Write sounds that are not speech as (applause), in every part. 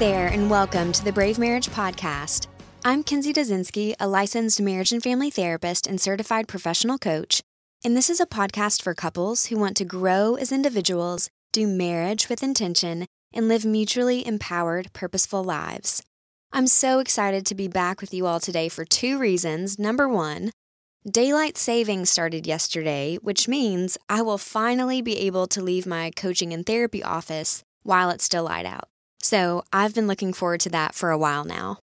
There, and welcome to the Brave Marriage Podcast. I'm Kinsey Dazinski, a licensed marriage and family therapist and certified professional coach, and this is a podcast for couples who want to grow as individuals, do marriage with intention, and live mutually empowered, purposeful lives. I'm so excited to be back with you all today for two reasons. Number one, Daylight savings started yesterday, which means I will finally be able to leave my coaching and therapy office while it's still light out. So I've been looking forward to that for a while now.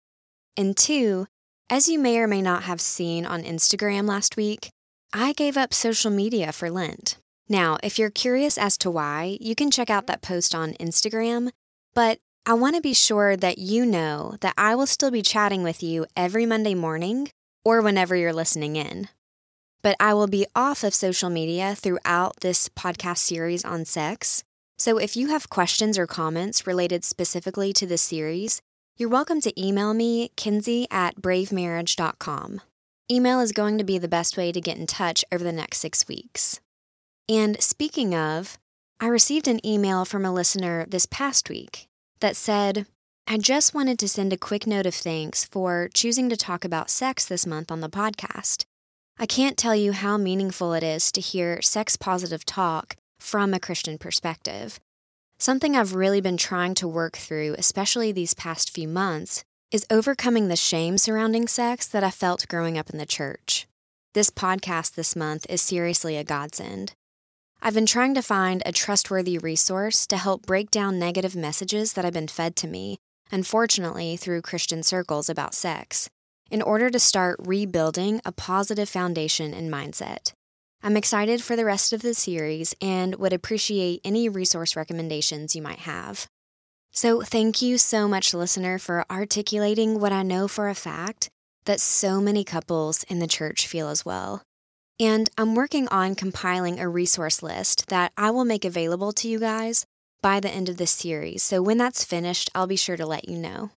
And two, as you may or may not have seen on Instagram last week, I gave up social media for Lent. Now, if you're curious as to why, you can check out that post on Instagram, but I want to be sure that you know that I will still be chatting with you every Monday morning or whenever you're listening in. But I will be off of social media throughout this podcast series on sex, so if you have questions or comments related specifically to this series, you're welcome to email me, kinsey at bravemarriage.com. Email is going to be the best way to get in touch over the next six weeks. And speaking of, I received an email from a listener this past week that said, I just wanted to send a quick note of thanks for choosing to talk about sex this month on the podcast. I can't tell you how meaningful it is to hear sex positive talk from a Christian perspective. Something I've really been trying to work through, especially these past few months, is overcoming the shame surrounding sex that I felt growing up in the church. This podcast this month is seriously a godsend. I've been trying to find a trustworthy resource to help break down negative messages that have been fed to me, unfortunately, through Christian circles about sex, in order to start rebuilding a positive foundation and mindset. I'm excited for the rest of the series and would appreciate any resource recommendations you might have. So, thank you so much, listener, for articulating what I know for a fact that so many couples in the church feel as well. And I'm working on compiling a resource list that I will make available to you guys by the end of this series. So, when that's finished, I'll be sure to let you know.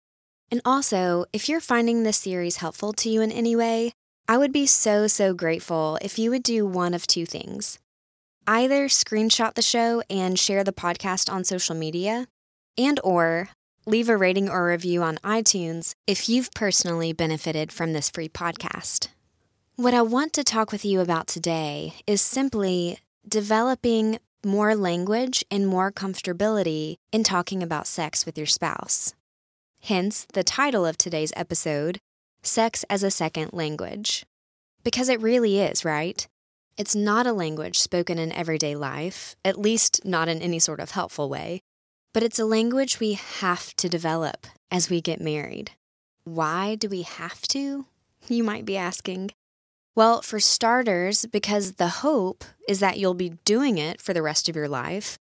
And also, if you're finding this series helpful to you in any way, I would be so, so grateful if you would do one of two things. Either screenshot the show and share the podcast on social media, and or leave a rating or review on iTunes if you've personally benefited from this free podcast. What I want to talk with you about today is simply developing more language and more comfortability in talking about sex with your spouse. Hence, the title of today's episode sex as a second language. Because it really is, right? It's not a language spoken in everyday life, at least not in any sort of helpful way, but it's a language we have to develop as we get married. Why do we have to? You might be asking. Well, for starters, because the hope is that you'll be doing it for the rest of your life.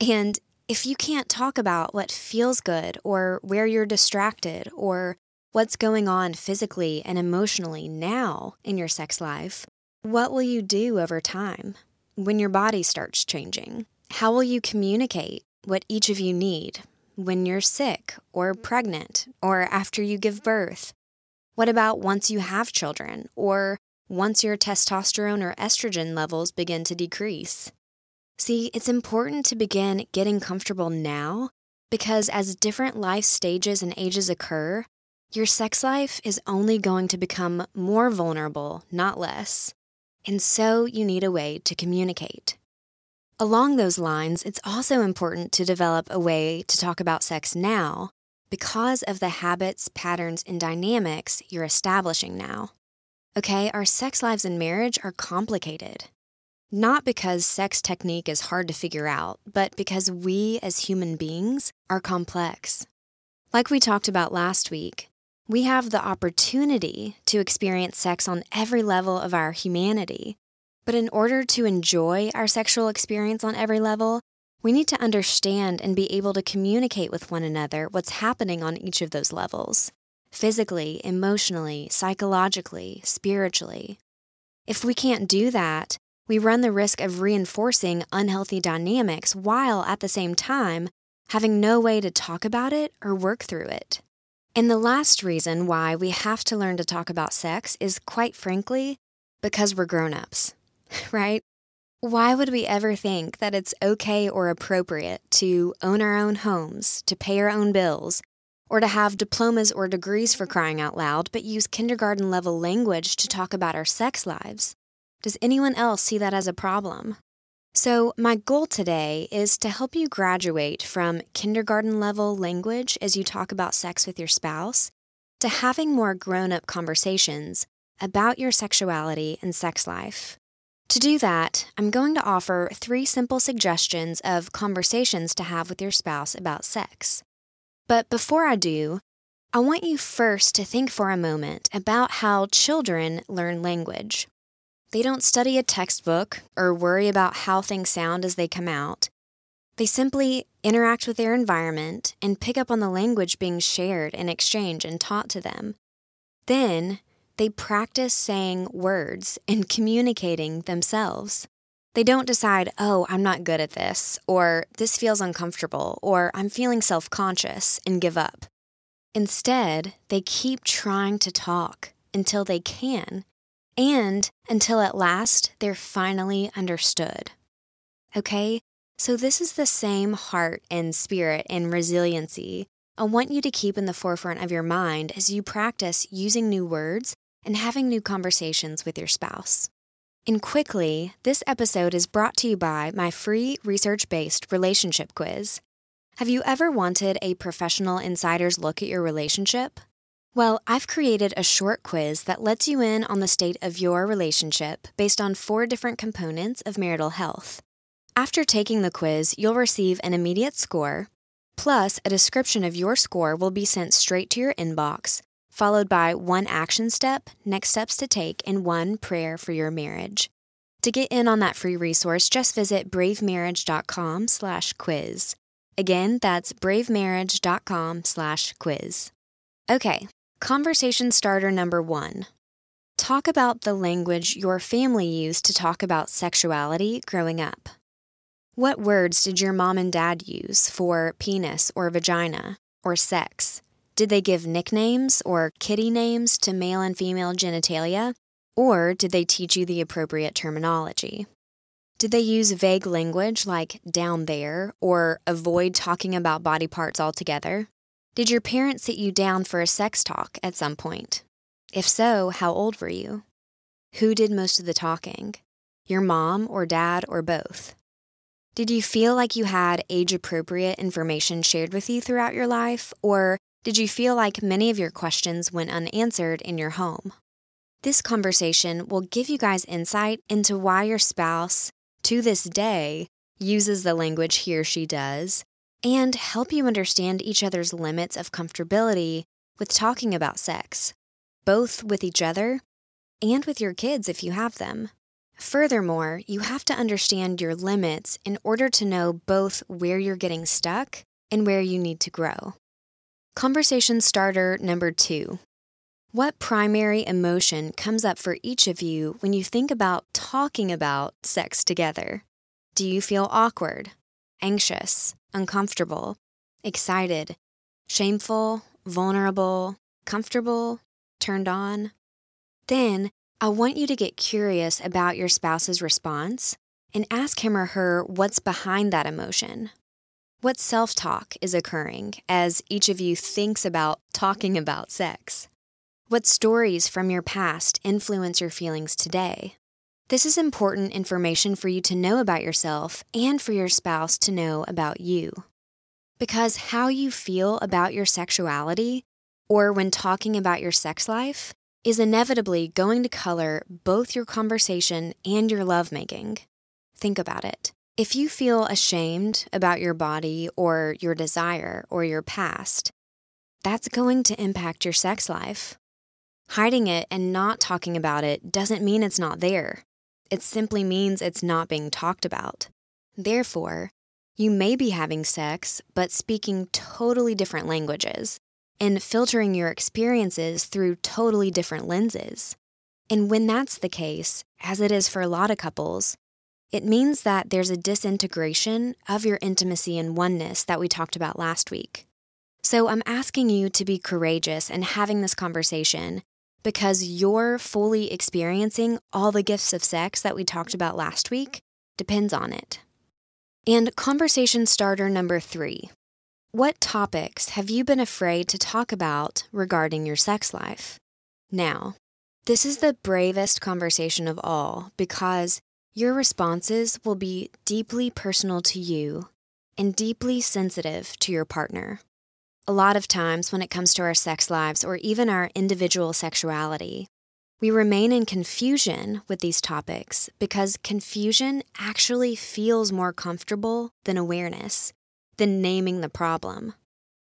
And if you can't talk about what feels good or where you're distracted or what's going on physically and emotionally now in your sex life, what will you do over time when your body starts changing? How will you communicate what each of you need when you're sick or pregnant or after you give birth? What about once you have children or once your testosterone or estrogen levels begin to decrease? See, it's important to begin getting comfortable now because as different life stages and ages occur, your sex life is only going to become more vulnerable, not less. And so you need a way to communicate. Along those lines, it's also important to develop a way to talk about sex now because of the habits, patterns, and dynamics you're establishing now. Okay, our sex lives and marriage are complicated. Not because sex technique is hard to figure out, but because we as human beings are complex. Like we talked about last week, we have the opportunity to experience sex on every level of our humanity. But in order to enjoy our sexual experience on every level, we need to understand and be able to communicate with one another what's happening on each of those levels physically, emotionally, psychologically, spiritually. If we can't do that, we run the risk of reinforcing unhealthy dynamics while at the same time having no way to talk about it or work through it. And the last reason why we have to learn to talk about sex is quite frankly because we're grown ups, (laughs) right? Why would we ever think that it's okay or appropriate to own our own homes, to pay our own bills, or to have diplomas or degrees for crying out loud, but use kindergarten level language to talk about our sex lives. Does anyone else see that as a problem? So, my goal today is to help you graduate from kindergarten level language as you talk about sex with your spouse to having more grown up conversations about your sexuality and sex life. To do that, I'm going to offer three simple suggestions of conversations to have with your spouse about sex. But before I do, I want you first to think for a moment about how children learn language. They don't study a textbook or worry about how things sound as they come out. They simply interact with their environment and pick up on the language being shared and exchanged and taught to them. Then they practice saying words and communicating themselves. They don't decide, oh, I'm not good at this, or this feels uncomfortable, or I'm feeling self conscious, and give up. Instead, they keep trying to talk until they can, and until at last they're finally understood. Okay, so this is the same heart and spirit and resiliency I want you to keep in the forefront of your mind as you practice using new words and having new conversations with your spouse. And quickly, this episode is brought to you by my free research based relationship quiz. Have you ever wanted a professional insider's look at your relationship? Well, I've created a short quiz that lets you in on the state of your relationship based on four different components of marital health. After taking the quiz, you'll receive an immediate score, plus, a description of your score will be sent straight to your inbox followed by one action step, next steps to take, and one prayer for your marriage. To get in on that free resource, just visit bravemarriage.com slash quiz. Again, that's bravemarriage.com slash quiz. Okay, conversation starter number one. Talk about the language your family used to talk about sexuality growing up. What words did your mom and dad use for penis or vagina or sex? Did they give nicknames or kitty names to male and female genitalia? Or did they teach you the appropriate terminology? Did they use vague language like down there or avoid talking about body parts altogether? Did your parents sit you down for a sex talk at some point? If so, how old were you? Who did most of the talking? Your mom or dad or both? Did you feel like you had age appropriate information shared with you throughout your life, or did you feel like many of your questions went unanswered in your home? This conversation will give you guys insight into why your spouse, to this day, uses the language he or she does, and help you understand each other's limits of comfortability with talking about sex, both with each other and with your kids if you have them. Furthermore, you have to understand your limits in order to know both where you're getting stuck and where you need to grow. Conversation starter number two What primary emotion comes up for each of you when you think about talking about sex together? Do you feel awkward, anxious, uncomfortable, excited, shameful, vulnerable, comfortable, turned on? Then I want you to get curious about your spouse's response and ask him or her what's behind that emotion. What self talk is occurring as each of you thinks about talking about sex? What stories from your past influence your feelings today? This is important information for you to know about yourself and for your spouse to know about you. Because how you feel about your sexuality, or when talking about your sex life, is inevitably going to color both your conversation and your lovemaking. Think about it. If you feel ashamed about your body or your desire or your past, that's going to impact your sex life. Hiding it and not talking about it doesn't mean it's not there. It simply means it's not being talked about. Therefore, you may be having sex, but speaking totally different languages and filtering your experiences through totally different lenses. And when that's the case, as it is for a lot of couples, it means that there's a disintegration of your intimacy and oneness that we talked about last week. So I'm asking you to be courageous and having this conversation because you're fully experiencing all the gifts of sex that we talked about last week depends on it. And conversation starter number three What topics have you been afraid to talk about regarding your sex life? Now, this is the bravest conversation of all because your responses will be deeply personal to you and deeply sensitive to your partner. A lot of times, when it comes to our sex lives or even our individual sexuality, we remain in confusion with these topics because confusion actually feels more comfortable than awareness, than naming the problem.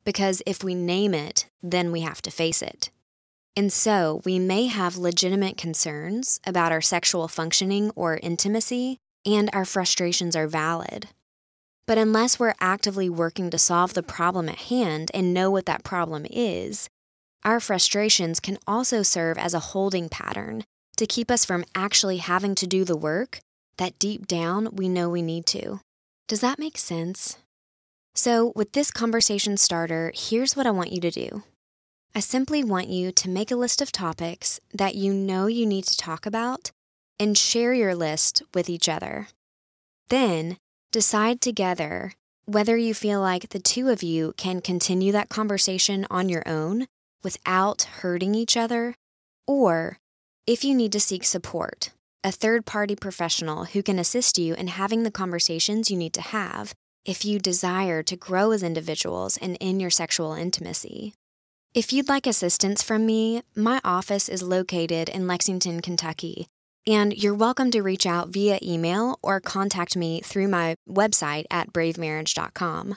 Because if we name it, then we have to face it. And so we may have legitimate concerns about our sexual functioning or intimacy, and our frustrations are valid. But unless we're actively working to solve the problem at hand and know what that problem is, our frustrations can also serve as a holding pattern to keep us from actually having to do the work that deep down we know we need to. Does that make sense? So, with this conversation starter, here's what I want you to do. I simply want you to make a list of topics that you know you need to talk about and share your list with each other. Then, decide together whether you feel like the two of you can continue that conversation on your own without hurting each other, or if you need to seek support, a third party professional who can assist you in having the conversations you need to have if you desire to grow as individuals and in your sexual intimacy. If you'd like assistance from me, my office is located in Lexington, Kentucky, and you're welcome to reach out via email or contact me through my website at bravemarriage.com.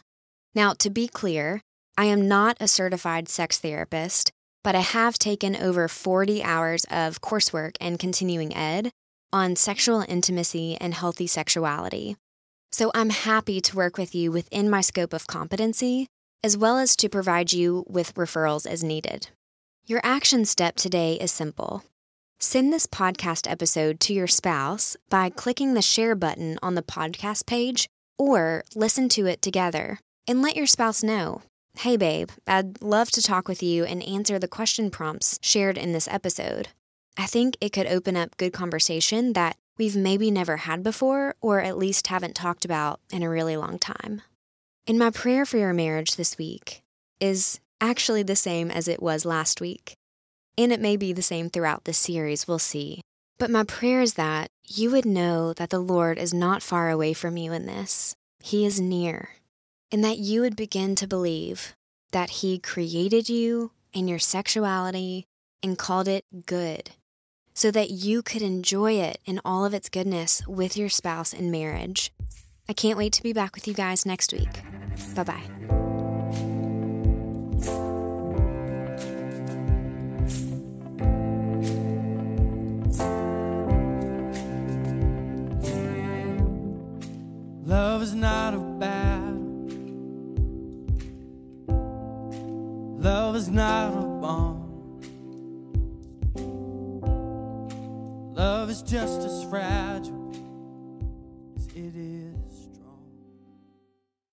Now, to be clear, I am not a certified sex therapist, but I have taken over 40 hours of coursework and continuing ed on sexual intimacy and healthy sexuality. So I'm happy to work with you within my scope of competency, as well as to provide you with referrals as needed. Your action step today is simple. Send this podcast episode to your spouse by clicking the share button on the podcast page or listen to it together and let your spouse know Hey, babe, I'd love to talk with you and answer the question prompts shared in this episode. I think it could open up good conversation that we've maybe never had before or at least haven't talked about in a really long time. And my prayer for your marriage this week is actually the same as it was last week. And it may be the same throughout this series, we'll see. But my prayer is that you would know that the Lord is not far away from you in this. He is near and that you would begin to believe that He created you and your sexuality and called it good, so that you could enjoy it in all of its goodness with your spouse in marriage. I can't wait to be back with you guys next week. Bye bye.